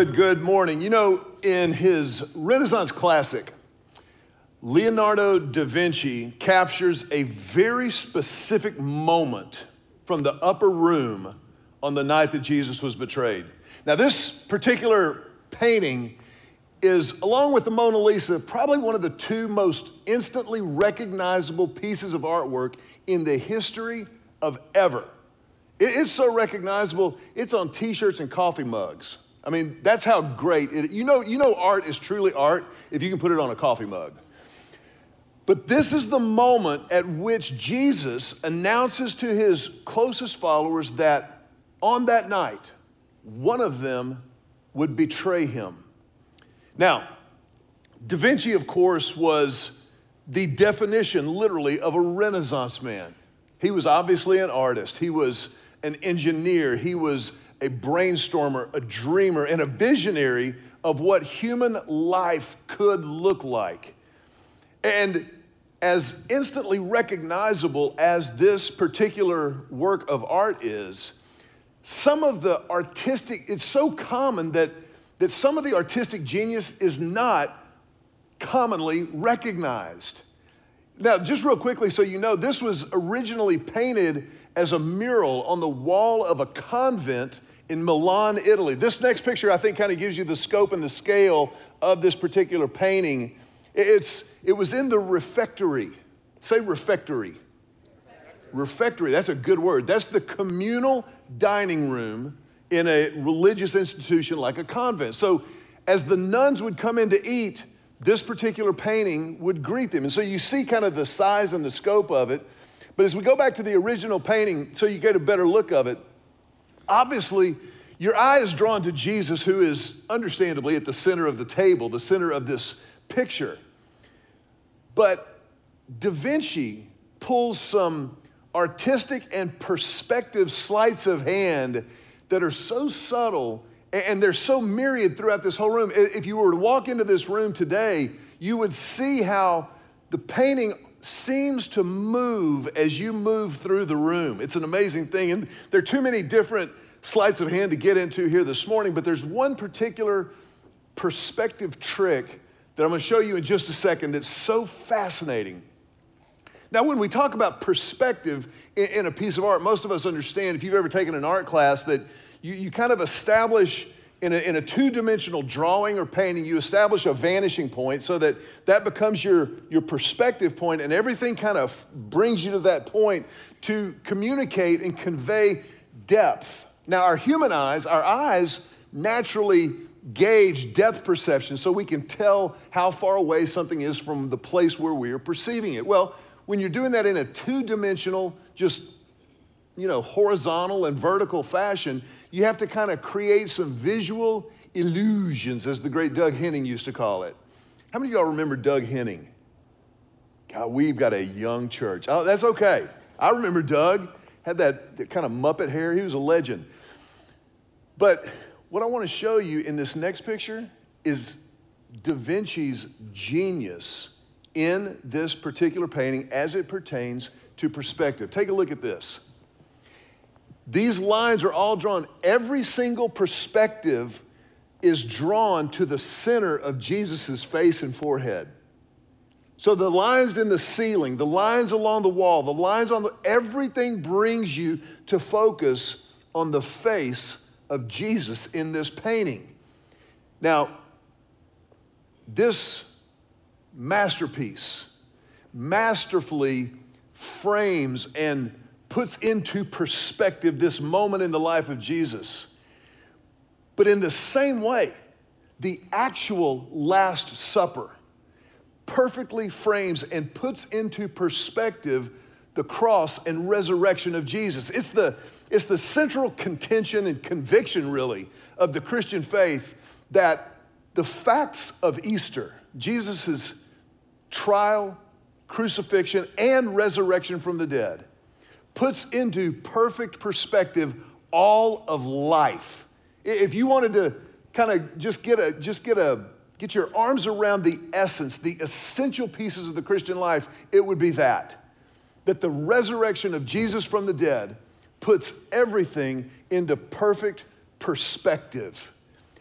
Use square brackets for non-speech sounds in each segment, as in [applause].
Good, good morning. You know, in his Renaissance classic, Leonardo da Vinci captures a very specific moment from the upper room on the night that Jesus was betrayed. Now, this particular painting is, along with the Mona Lisa, probably one of the two most instantly recognizable pieces of artwork in the history of ever. It's so recognizable, it's on t shirts and coffee mugs. I mean, that's how great it you know, you know art is truly art if you can put it on a coffee mug. But this is the moment at which Jesus announces to his closest followers that on that night, one of them would betray him. Now, Da Vinci, of course, was the definition, literally, of a Renaissance man. He was obviously an artist, he was an engineer, he was a brainstormer, a dreamer, and a visionary of what human life could look like. And as instantly recognizable as this particular work of art is, some of the artistic, it's so common that, that some of the artistic genius is not commonly recognized. Now, just real quickly, so you know, this was originally painted as a mural on the wall of a convent in Milan, Italy. This next picture, I think, kind of gives you the scope and the scale of this particular painting. It's, it was in the refectory. Say refectory. Refectory, that's a good word. That's the communal dining room in a religious institution like a convent. So, as the nuns would come in to eat, this particular painting would greet them. And so you see kind of the size and the scope of it. But as we go back to the original painting, so you get a better look of it, obviously your eye is drawn to Jesus, who is understandably at the center of the table, the center of this picture. But Da Vinci pulls some artistic and perspective sleights of hand that are so subtle and they're so myriad throughout this whole room. If you were to walk into this room today, you would see how the painting seems to move as you move through the room. It's an amazing thing. And there are too many different sleights of hand to get into here this morning, but there's one particular perspective trick that I'm going to show you in just a second that's so fascinating. Now, when we talk about perspective in, a piece of art, most of us understand if you've ever taken an art class that you, you kind of establish in a, in a two-dimensional drawing or painting, you establish a vanishing point so that that becomes your, your perspective point and everything kind of brings you to that point to communicate and convey depth. Now, our human eyes, our eyes naturally gauge depth perception so we can tell how far away something is from the place where we are perceiving it. Well, when you're doing that in a two-dimensional, just you know, horizontal and vertical fashion, you have to kind of create some visual illusions, as the great Doug Henning used to call it. How many of y'all remember Doug Henning? God, we've got a young church. Oh, that's okay. I remember Doug, had that, that kind of Muppet hair. He was a legend. But what I want to show you in this next picture is Da Vinci's genius in this particular painting as it pertains to perspective. Take a look at this. These lines are all drawn. Every single perspective is drawn to the center of Jesus' face and forehead. So the lines in the ceiling, the lines along the wall, the lines on the everything brings you to focus on the face of Jesus in this painting. Now, this masterpiece masterfully frames and puts into perspective this moment in the life of Jesus. But in the same way, the actual Last Supper perfectly frames and puts into perspective the cross and resurrection of Jesus. It's the, it's the central contention and conviction, really, of the Christian faith that the facts of Easter, Jesus' trial, crucifixion, and resurrection from the dead, puts into perfect perspective all of life. If you wanted to kind of just get a just get a get your arms around the essence, the essential pieces of the Christian life, it would be that. That the resurrection of Jesus from the dead puts everything into perfect perspective.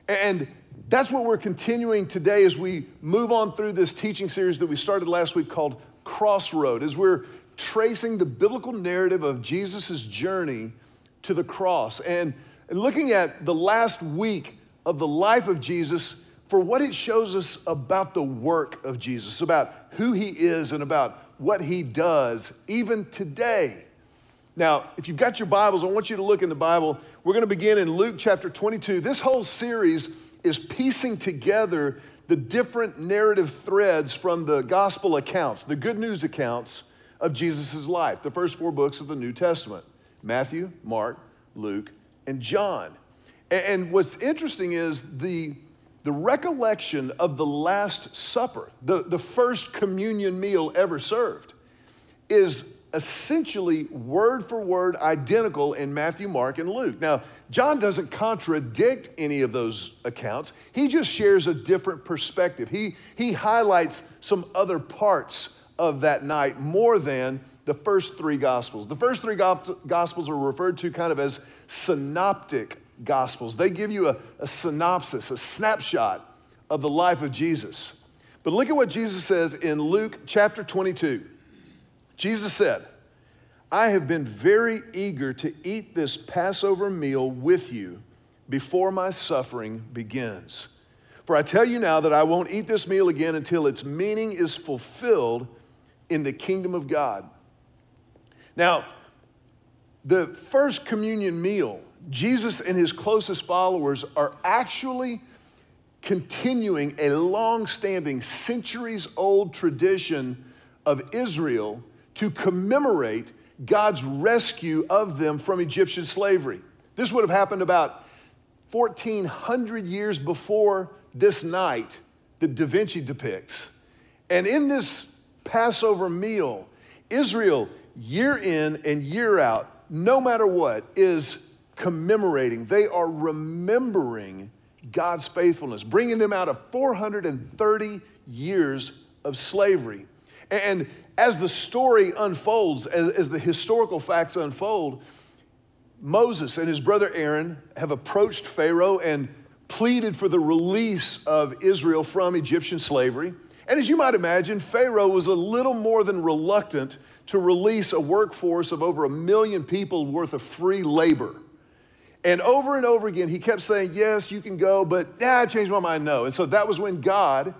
And that's what we're continuing today as we move on through this teaching series that we started last week called Crossroad, as we're tracing the biblical narrative of Jesus' journey to the cross and looking at the last week of the life of Jesus for what it shows us about the work of Jesus, about who he is and about what he does even today. Now, if you've got your Bibles, I want you to look in the Bible. We're going to begin in Luke chapter 22. This whole series is piecing together the different narrative threads from the gospel accounts, the good news accounts of Jesus' life, the first four books of the New Testament Matthew, Mark, Luke, and John. And what's interesting is the, the recollection of the Last Supper, the, the first communion meal ever served, is essentially word for word identical in Matthew, Mark, and Luke. Now, John doesn't contradict any of those accounts. He just shares a different perspective. He, he highlights some other parts of that night more than the first three gospels. The first three gospels are referred to kind of as synoptic gospels. They give you a, a synopsis, a snapshot of the life of Jesus. But look at what Jesus says in Luke chapter 22. Jesus said, I have been very eager to eat this Passover meal with you before my suffering begins. For I tell you now that I won't eat this meal again until its meaning is fulfilled in the kingdom of God. Now, the first communion meal, Jesus and his closest followers are actually continuing a long standing, centuries old tradition of Israel to commemorate God's rescue of them from Egyptian slavery. This would have happened about 1400 years before this night that Da Vinci depicts. And in this Passover meal, Israel, year in and year out, no matter what, is commemorating. They are remembering God's faithfulness, bringing them out of 430 years of slavery. And as the story unfolds, as, as, the historical facts unfold, Moses and his brother Aaron have approached Pharaoh and pleaded for the release of Israel from Egyptian slavery. And as you might imagine, Pharaoh was a little more than reluctant to release a workforce of over a million people worth of free labor. And over and over again, he kept saying, Yes, you can go, but yeah, I changed my mind, no. And so that was when God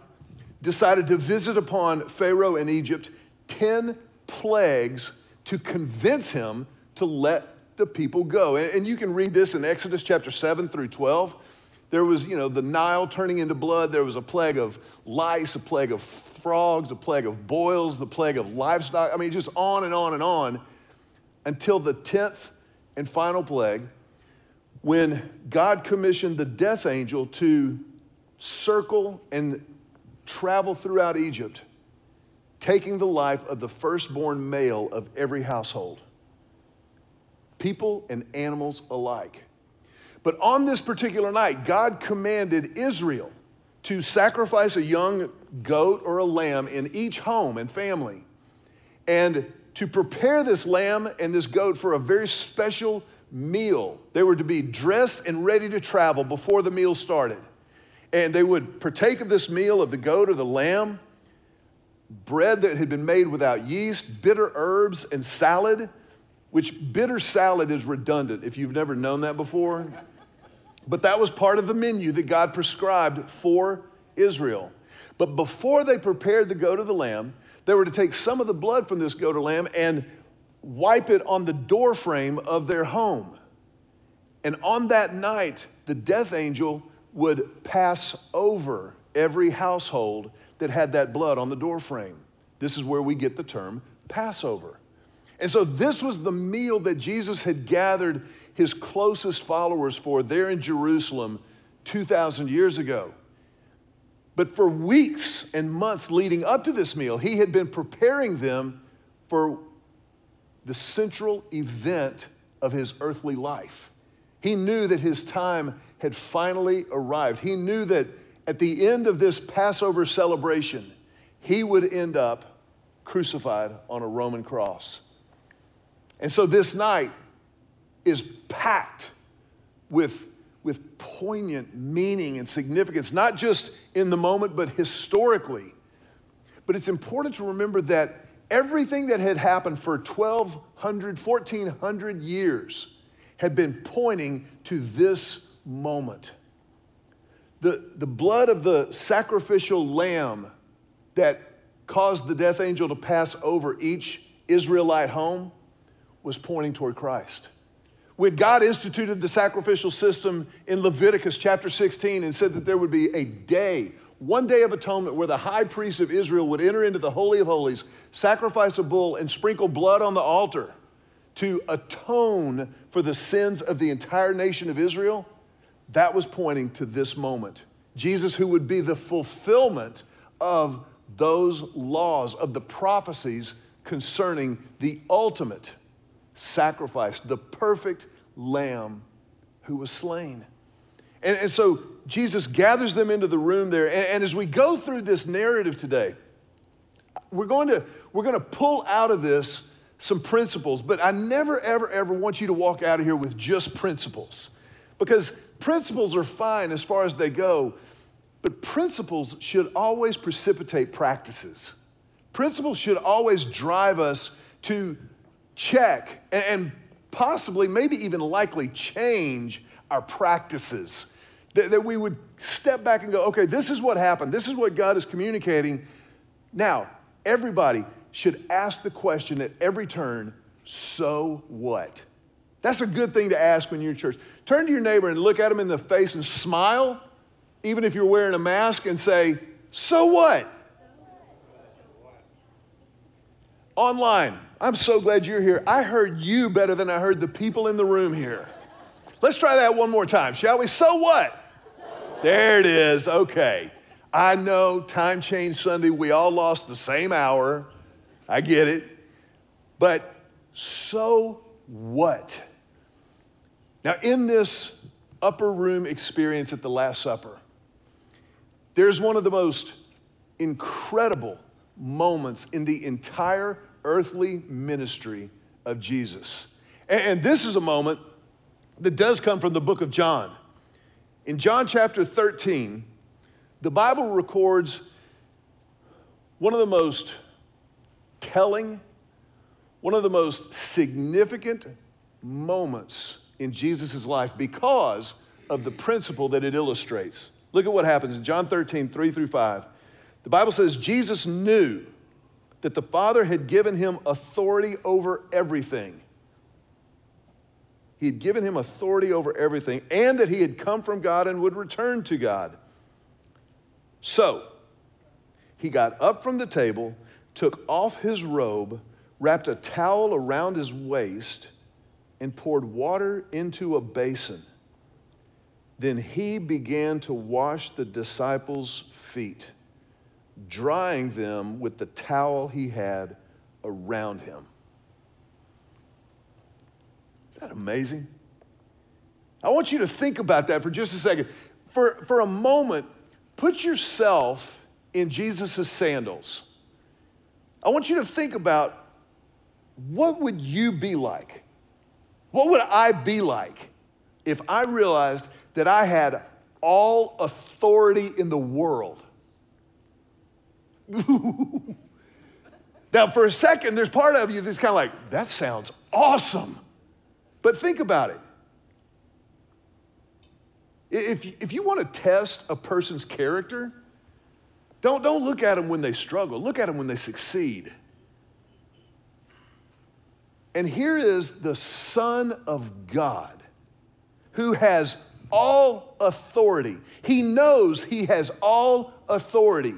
decided to visit upon Pharaoh in Egypt 10 plagues to convince him to let the people go. And you can read this in Exodus chapter 7 through 12. There was, you know, the Nile turning into blood. There was a plague of lice, a plague of frogs, a plague of boils, the plague of livestock. I mean, just on and on and on until the 10th and final plague when God commissioned the death angel to circle and travel throughout Egypt taking the life of the firstborn male of every household, people and animals alike. But on this particular night, God commanded Israel to sacrifice a young goat or a lamb in each home and family, and to prepare this lamb and this goat for a very special meal. They were to be dressed and ready to travel before the meal started. And they would partake of this meal of the goat or the lamb bread that had been made without yeast, bitter herbs, and salad, which bitter salad is redundant if you've never known that before. But that was part of the menu that God prescribed for Israel. But before they prepared the goat or the lamb, they were to take some of the blood from this goat or lamb and wipe it on the doorframe of their home. And on that night, the death angel would pass over every household that had that blood on the doorframe. This is where we get the term Passover. And so, this was the meal that Jesus had gathered his closest followers for there in Jerusalem 2,000 years ago. But for weeks and months leading up to this meal, he had been preparing them for the central event of his earthly life. He knew that his time had finally arrived. He knew that at the end of this Passover celebration, he would end up crucified on a Roman cross. And so this night is packed with with poignant meaning and significance, not just in the moment, but historically. But it's important to remember that everything that had happened for 1,200, 1,400 years had been pointing to this moment. The, the blood of the sacrificial lamb that caused the death angel to pass over each Israelite home was pointing toward Christ. When God instituted the sacrificial system in Leviticus chapter 16 and said that there would be a day, one day of atonement where the high priest of Israel would enter into the Holy of Holies, sacrifice a bull, and sprinkle blood on the altar to atone for the sins of the entire nation of Israel, that was pointing to this moment. Jesus, who would be the fulfillment of those laws, of the prophecies concerning the ultimate sacrifice, the perfect lamb who was slain. And, and so Jesus gathers them into the room there. And, and as we go through this narrative today, we're going to, we're going to pull out of this some principles, but I never, ever, ever want you to walk out of here with just principles. Because principles are fine as far as they go, but principles should always precipitate practices. Principles should always drive us to check and possibly, maybe even likely, change our practices. That, that we would step back and go, okay, this is what happened. This is what God is communicating. Now, everybody should ask the question at every turn so what? That's a good thing to ask when you're in church. Turn to your neighbor and look at him in the face and smile, even if you're wearing a mask, and say, So what? Online, I'm so glad you're here. I heard you better than I heard the people in the room here. Let's try that one more time, shall we? So what? There it is. Okay. I know time change Sunday, we all lost the same hour. I get it. But so what? Now, in this upper room experience at the Last Supper, there's one of the most incredible moments in the entire earthly ministry of Jesus. And, this is a moment that does come from the book of John. In John chapter 13, the Bible records one of the most telling, one of the most significant moments in Jesus' life because of the principle that it illustrates. Look at what happens in John 13, 3 through 5. The Bible says Jesus knew that the Father had given him authority over everything. He had given him authority over everything, and that he had come from God and would return to God. So, he got up from the table, took off his robe, wrapped a towel around his waist, and poured water into a basin. Then he began to wash the disciples' feet drying them with the towel he had around him. Is that amazing? I want you to think about that for just a second. For, for a moment, put yourself in Jesus' sandals. I want you to think about what would you be like? What would I be like if I realized that I had all authority in the world [laughs] now, for a second, there's part of you that's kind of like, that sounds awesome. But think about it. If, if you want to test a person's character, don't, don't look at them when they struggle, look at them when they succeed. And here is the Son of God who has all authority. He knows he has all authority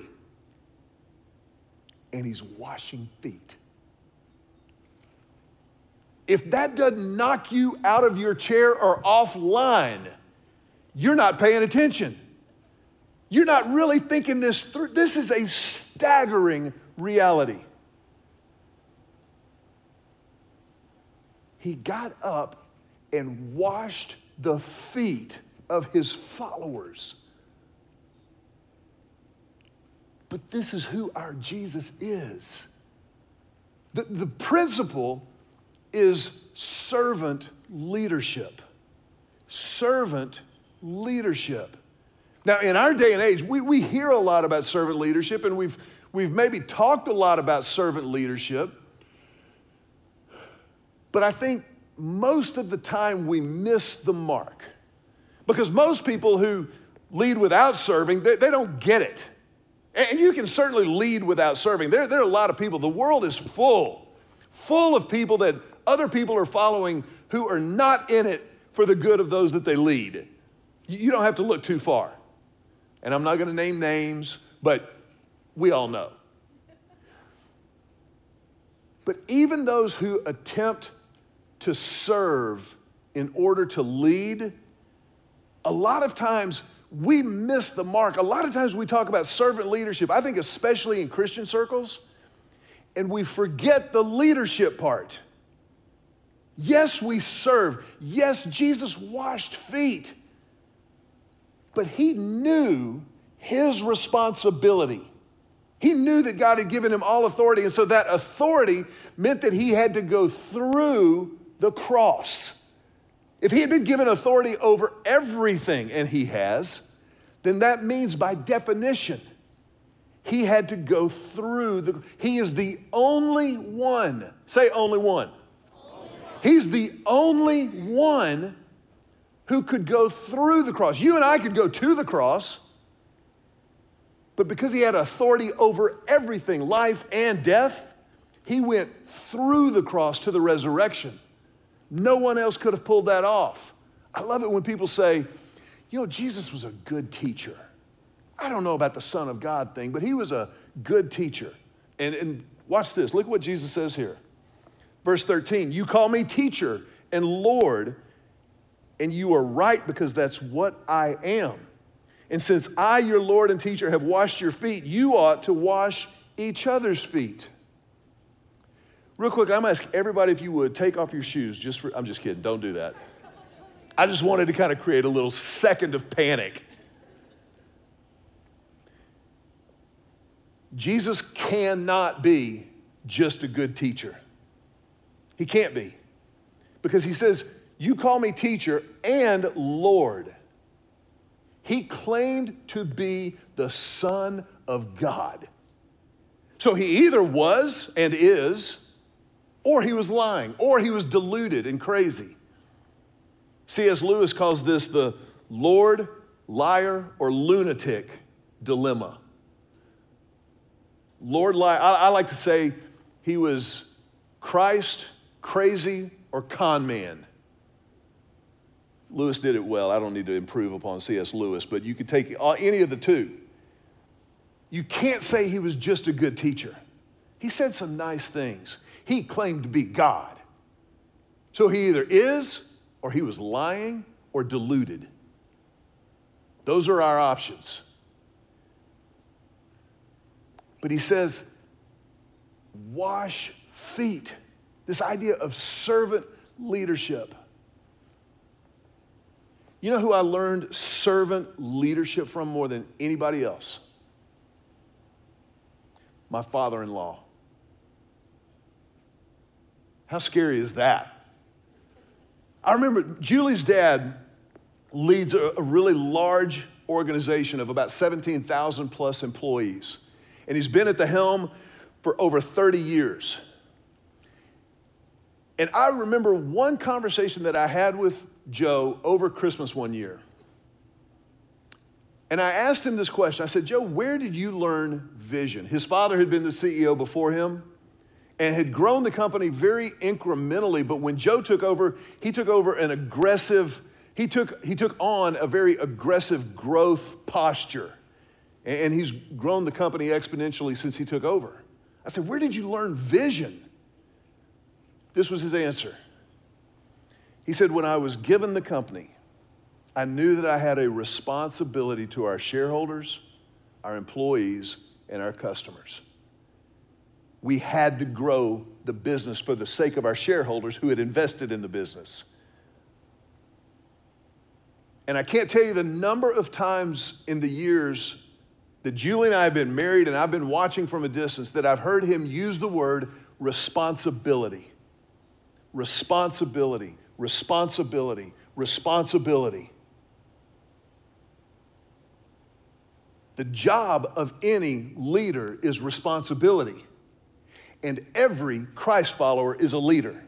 and he's washing feet. If that doesn't knock you out of your chair or offline, you're not paying attention. You're not really thinking this through. This is a staggering reality. He got up and washed the feet of his followers. But this is who our Jesus is. The, the principle is servant leadership. Servant leadership. Now, in our day and age, we, we hear a lot about servant leadership, and we've, we've maybe talked a lot about servant leadership. But I think most of the time we miss the mark. Because most people who lead without serving, they, they don't get it. And you can certainly lead without serving. There, there are a lot of people, the world is full, full of people that other people are following who are not in it for the good of those that they lead. You don't have to look too far. And I'm not going to name names, but we all know. But even those who attempt to serve in order to lead, a lot of times we miss the mark. A lot of times we talk about servant leadership, I think especially in Christian circles, and we forget the leadership part. Yes, we serve. Yes, Jesus washed feet. But he knew his responsibility. He knew that God had given him all authority, and so that authority meant that he had to go through the cross. If he had been given authority over everything, and he has, then that means by definition, he had to go through the, he is the only one. Say only one. He's the only one who could go through the cross. You and I could go to the cross, but because he had authority over everything, life and death, he went through the cross to the resurrection. No one else could have pulled that off. I love it when people say, you know, Jesus was a good teacher. I don't know about the Son of God thing, but he was a good teacher. And, and watch this. Look what Jesus says here. Verse 13 You call me teacher and Lord, and you are right because that's what I am. And since I, your Lord and teacher, have washed your feet, you ought to wash each other's feet. Real quick, I'm gonna ask everybody if you would take off your shoes just for, I'm just kidding, don't do that. I just wanted to kind of create a little second of panic. Jesus cannot be just a good teacher. He can't be. Because he says, You call me teacher and Lord. He claimed to be the Son of God. So he either was and is or he was lying, or he was deluded and crazy. C.S. Lewis calls this the Lord, liar, or lunatic dilemma. Lord, liar, I, I like to say he was Christ, crazy, or con man. Lewis did it well. I don't need to improve upon C.S. Lewis, but you could take uh, any of the two. You can't say he was just a good teacher. He said some nice things he claimed to be God. So he either is, or he was lying, or deluded. Those are our options. But he says, wash feet. This idea of servant leadership. You know who I learned servant leadership from more than anybody else? My father in law. How scary is that? I remember Julie's dad leads a, really large organization of about 17,000 plus employees. And he's been at the helm for over 30 years. And I remember one conversation that I had with Joe over Christmas one year. And I asked him this question I said, Joe, where did you learn vision? His father had been the CEO before him and had grown the company very incrementally. But when Joe took over, he took over an aggressive, he took, he took on a very aggressive growth posture. And he's grown the company exponentially since he took over. I said, Where did you learn vision? This was his answer. He said, When I was given the company, I knew that I had a responsibility to our shareholders, our employees, and our customers we had to grow the business for the sake of our shareholders who had invested in the business. And I can't tell you the number of times in the years that Julie and I have been married and I've been watching from a distance that I've heard him use the word responsibility. Responsibility, responsibility, responsibility. The job of any leader is responsibility. And every Christ follower is a leader.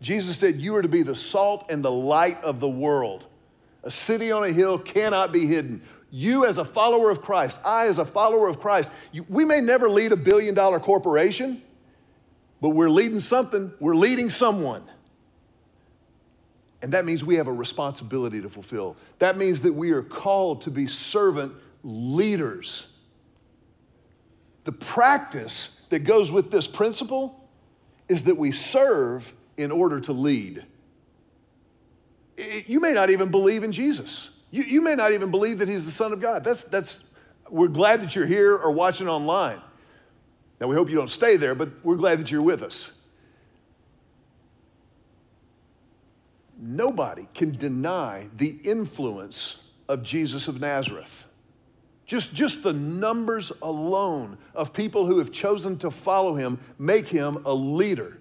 Jesus said, You are to be the salt and the light of the world. A city on a hill cannot be hidden. You, as a follower of Christ, I, as a follower of Christ, you, we may never lead a billion dollar corporation, but we're leading something, we're leading someone. And that means we have a responsibility to fulfill. That means that we are called to be servant leaders. The practice that goes with this principle is that we serve in order to lead. You may not even believe in Jesus. You, you may not even believe that he's the Son of God. That's, that's, we're glad that you're here or watching online. Now, we hope you don't stay there, but we're glad that you're with us. Nobody can deny the influence of Jesus of Nazareth. Just, just the numbers alone of people who have chosen to follow him make him a leader.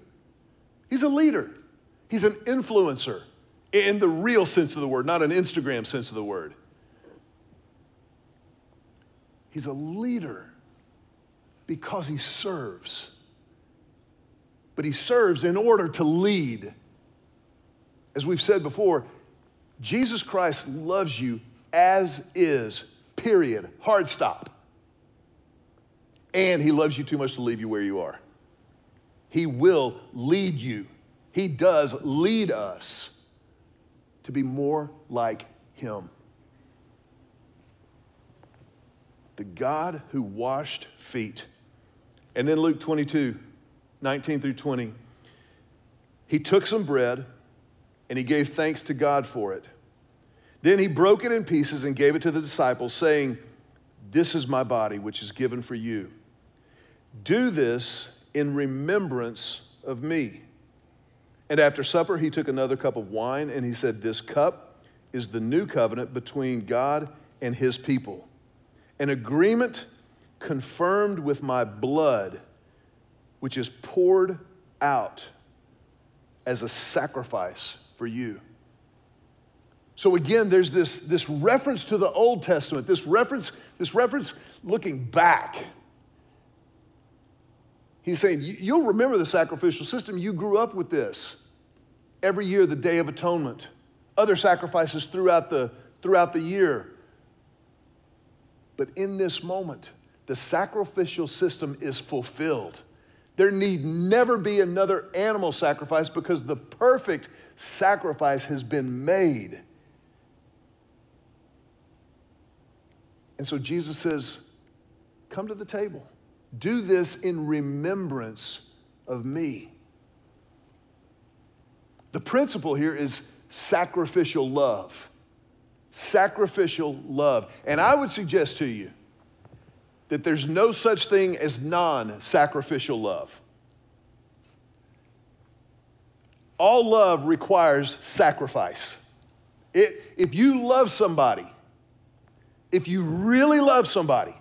He's a leader, he's an influencer in the real sense of the word, not an Instagram sense of the word. He's a leader because he serves. But he serves in order to lead. As we've said before, Jesus Christ loves you as is, period, hard stop. And he loves you too much to leave you where you are. He will lead you. He does lead us to be more like him. The God who washed feet. And then Luke 22, 19 through 20. He took some bread and he gave thanks to God for it. Then he broke it in pieces and gave it to the disciples, saying, This is my body, which is given for you. Do this in remembrance of me. And after supper, he took another cup of wine and he said, This cup is the new covenant between God and his people, an agreement confirmed with my blood, which is poured out as a sacrifice for you. So again, there's this, this reference to the Old Testament, this reference, this reference looking back. He's saying, You'll remember the sacrificial system. You grew up with this. Every year, the Day of Atonement, other sacrifices throughout the, throughout the year. But in this moment, the sacrificial system is fulfilled. There need never be another animal sacrifice because the perfect sacrifice has been made. And so Jesus says, Come to the table. Do this in remembrance of me. The principle here is sacrificial love. Sacrificial love. And I would suggest to you that there's no such thing as non sacrificial love. All love requires sacrifice. It, if you love somebody, if you really love somebody,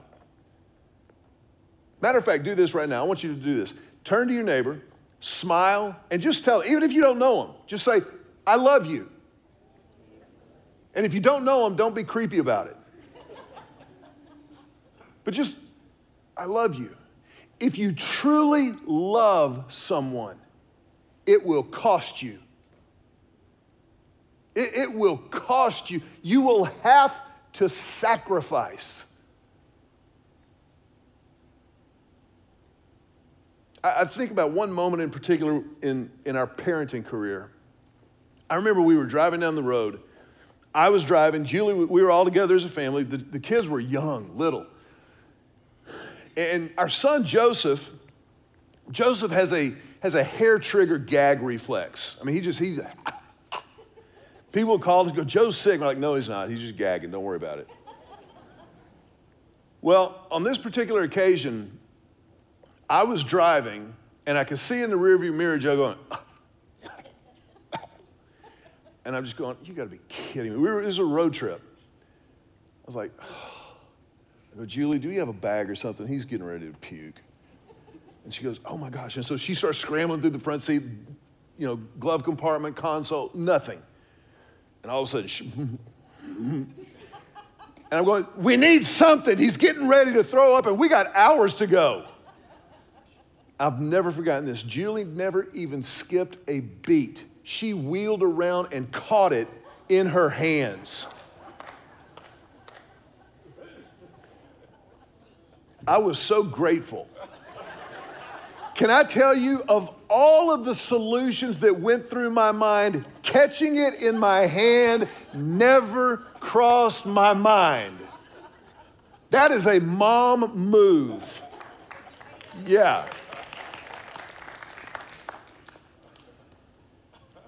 matter of fact, do this right now. I want you to do this. Turn to your neighbor, smile, and just tell, even if you don't know them, just say, I love you. And if you don't know them, don't be creepy about it. But just, I love you. If you truly love someone, it will cost you. It, it, will cost you. You will have to sacrifice. I, I think about one moment in particular in, in our parenting career. I remember we were driving down the road. I was driving, Julie, we were all together as a family. The, the kids were young, little. And our son Joseph, Joseph has a, has a hair trigger gag reflex. I mean, he just, he, people call go, Joe's sick. I'm like, no, he's not. He's just gagging. Don't worry about it. Well, on this particular occasion, I was driving and I could see in the rearview mirror Joe going, [laughs] and I'm just going, you gotta be kidding me. We were, this is a road trip. I was like, [sighs] I go, Julie, do you have a bag or something? He's getting ready to puke. And she goes, Oh my gosh. And so she starts scrambling through the front seat, you know, glove compartment, console, nothing. And all of a sudden, she, and [laughs] And I'm going, we need something. He's getting ready to throw up, and we got hours to go. I've never forgotten this. Julie never even skipped a beat. She wheeled around and caught it in her hands. I was so grateful. Can I tell you, of all of the solutions that went through my mind, catching it in my hand never crossed my mind. That is a mom move. Yeah.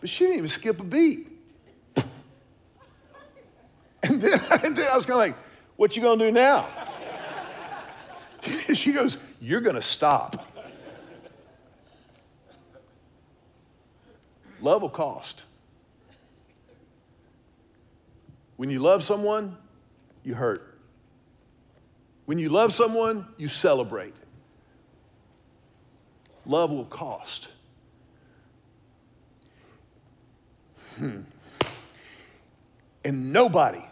But she didn't even skip a beat. And then, [laughs] and then I was kind of like, what you gonna do now? [laughs] she goes, you're gonna stop. Love will cost. When you love someone, you hurt. When you love someone, you celebrate. Love will cost. Hmm. And nobody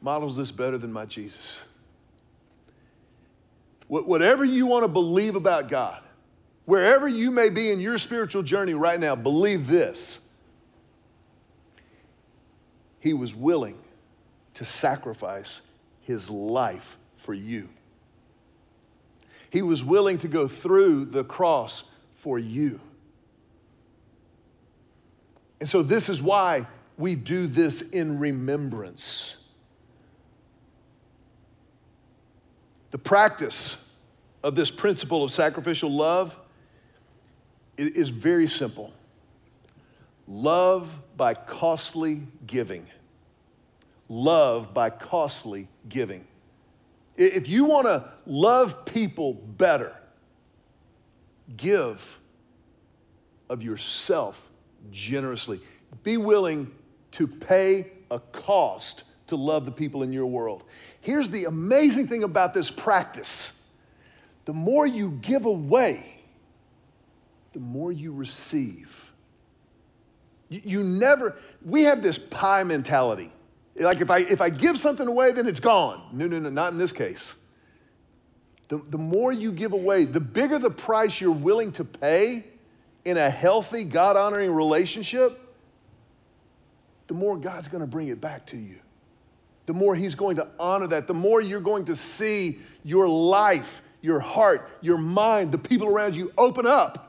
models this better than my Jesus. Whatever you want to believe about God, wherever you may be in your spiritual journey right now, believe this. He was willing to sacrifice his life for you. He was willing to go through the cross for you. And so, this is why we do this in remembrance. The practice of this principle of sacrificial love is very simple love by costly giving. Love by costly giving. If you want to love people better, give of yourself generously. Be willing to pay a cost to love the people in your world. Here's the amazing thing about this practice the more you give away, the more you receive. You, never, we have this pie mentality. Like if I, if I give something away, then it's gone. No, no, no, not in this case. The, the more you give away, the bigger the price you're willing to pay in a healthy, God honoring relationship, the more God's gonna bring it back to you. The more He's going to honor that, the more you're going to see your life, your heart, your mind, the people around you open up.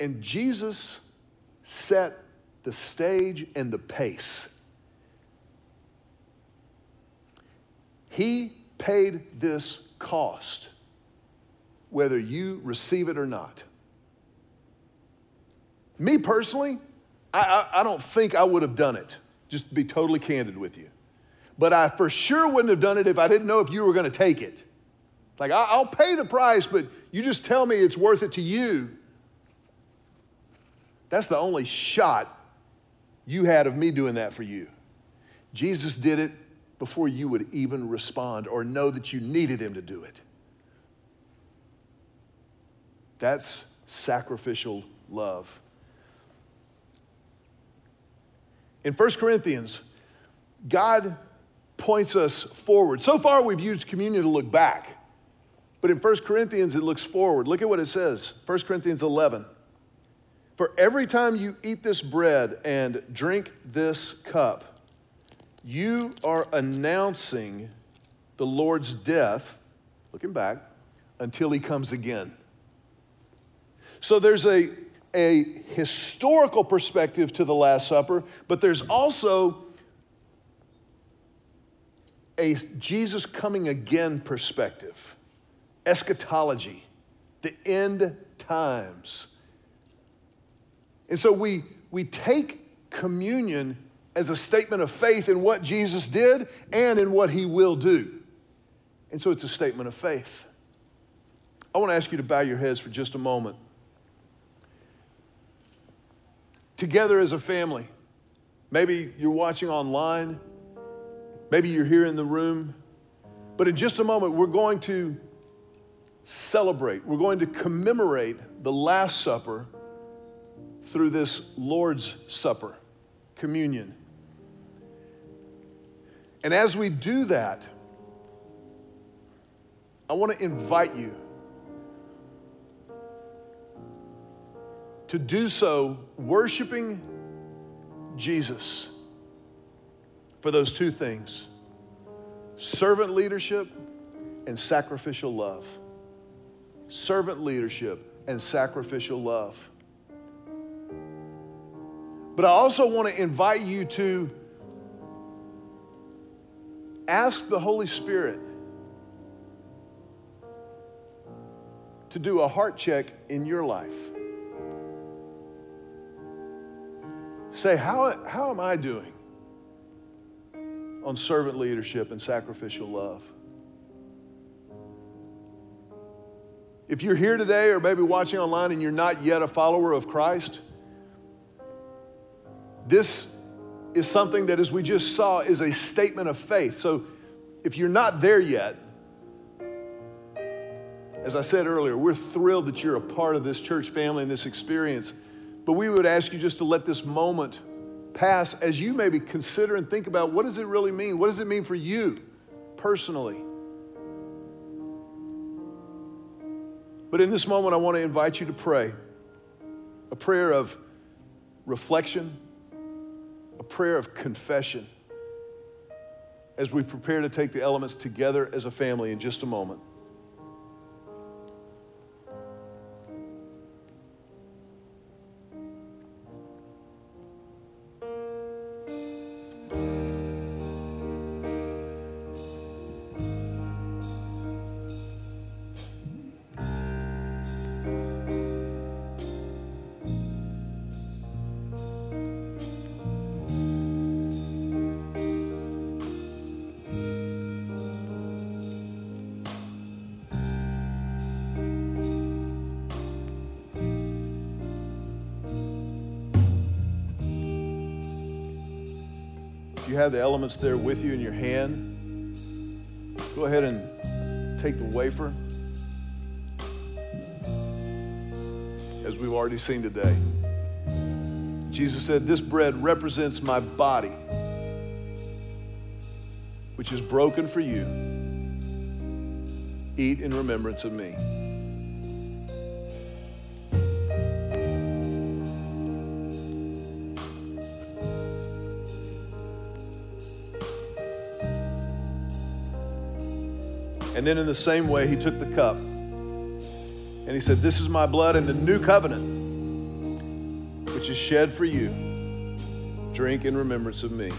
And Jesus set the stage and the pace. He paid this cost whether you receive it or not. Me personally, I, I, I, don't think I would have done it, just to be totally candid with you. But I for sure wouldn't have done it if I didn't know if you were going to take it. Like, I, I'll pay the price, but you just tell me it's worth it to you. That's the only shot you had of me doing that for you. Jesus did it before you would even respond or know that you needed him to do it. That's sacrificial love. In 1 Corinthians, God points us forward. So far, we've used communion to look back. But in 1 Corinthians, it looks forward. Look at what it says 1 Corinthians 11. For every time you eat this bread and drink this cup, you are announcing the Lord's death, looking back, until he comes again. So there's a, a historical perspective to the Last Supper, but there's also a Jesus coming again perspective, eschatology, the end times. And so we, we take communion as a statement of faith in what Jesus did and in what he will do. And so it's a statement of faith. I want to ask you to bow your heads for just a moment. together as a family. Maybe you're watching online, maybe you're here in the room, but in just a moment, we're going to celebrate, we're going to commemorate the Last Supper through this Lord's Supper. communion. And as we do that, I want to invite you to do so worshiping Jesus for those two things servant leadership and sacrificial love. Servant leadership and sacrificial love. But I also want to invite you to ask the Holy Spirit to do a heart check in your life. Say, how, how am I doing on servant leadership and sacrificial love? If you're here today or maybe watching online and you're not yet a follower of Christ, this is something that, as we just saw, is a statement of faith. So if you're not there yet, as I said earlier, we're thrilled that you're a part of this church family and this experience. But we would ask you just to let this moment pass as you maybe consider and think about what does it really mean? What does it mean for you personally? But in this moment, I want to invite you to pray a prayer of reflection, a prayer of confession as we prepare to take the elements together as a family in just a moment. Have the elements there with you in your hand, go ahead and take the wafer. As we've already seen today. Jesus said, This bread represents my body, which is broken for you. Eat in remembrance of me. And then in the same way, he took the cup and he said, This is my blood in the new covenant, which is shed for you. Drink in remembrance of me.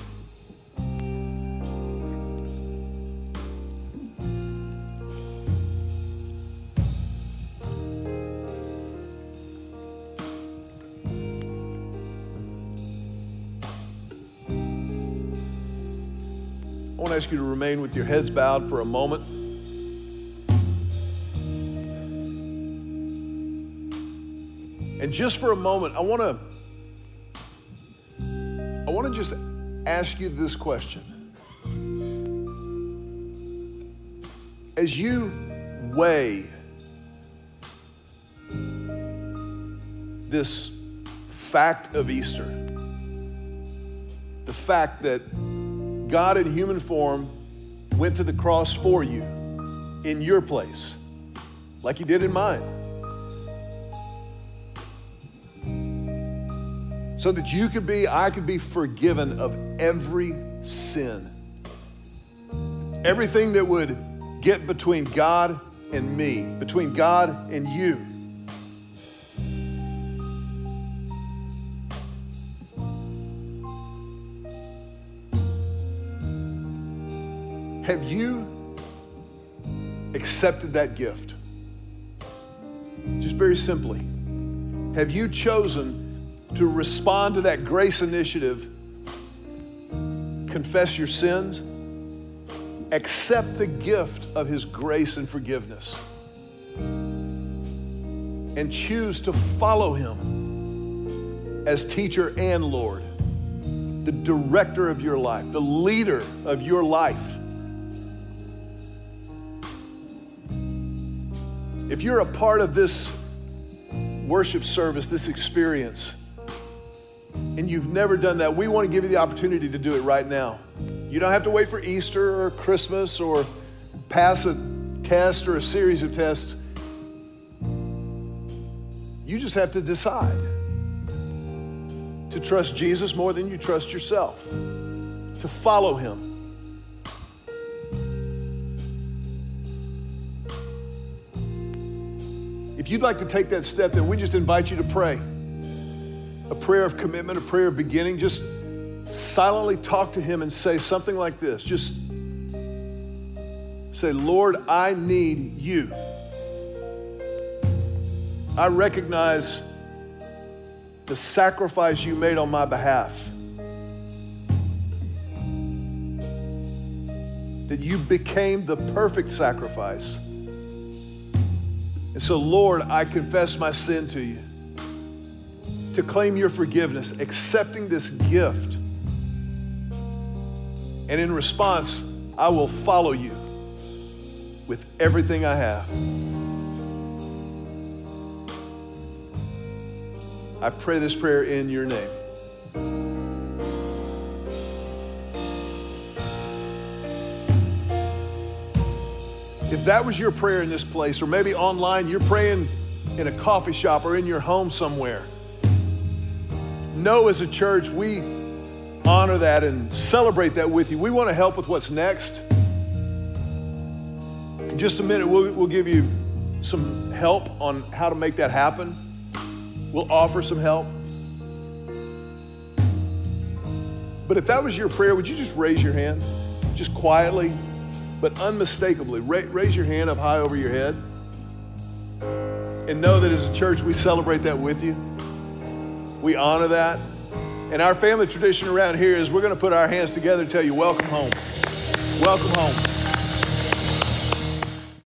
I want to ask you to remain with your heads bowed for a moment. Just for a moment, I want to I want to just ask you this question. As you weigh this fact of Easter, the fact that God in human form went to the cross for you in your place, like he did in mine. So that you could be, I could be forgiven of every sin. Everything that would get between God and me, between God and you. Have you accepted that gift? Just very simply. Have you chosen to respond to that grace initiative, confess your sins, accept the gift of His grace and forgiveness, and choose to follow Him as teacher and Lord, the director of your life, the leader of your life. If you're a part of this worship service, this experience, and you've never done that, we want to give you the opportunity to do it right now. You don't have to wait for Easter or Christmas or pass a test or a series of tests. You just have to decide to trust Jesus more than you trust yourself, to follow him. If you'd like to take that step, then we just invite you to pray a prayer of commitment, a prayer of beginning. Just silently talk to Him and say something like this. Just say, Lord, I need you. I recognize the sacrifice you made on my behalf. That you became the perfect sacrifice. And so, Lord, I confess my sin to you. To claim your forgiveness, accepting this gift. And in response, I will follow you with everything I have. I pray this prayer in your name. If that was your prayer in this place, or maybe online, you're praying in a coffee shop or in your home somewhere, know as a church, we honor that and celebrate that with you. We want to help with what's next. In just a minute, we'll, we'll give you some help on how to make that happen. We'll offer some help. But if that was your prayer, would you just raise your hand? Just quietly, but unmistakably. Ra- raise your hand up high over your head. And know that as a church, we celebrate that with you. We honor that. And our family tradition around here is we're going to put our hands together and tell you, welcome home. Welcome home.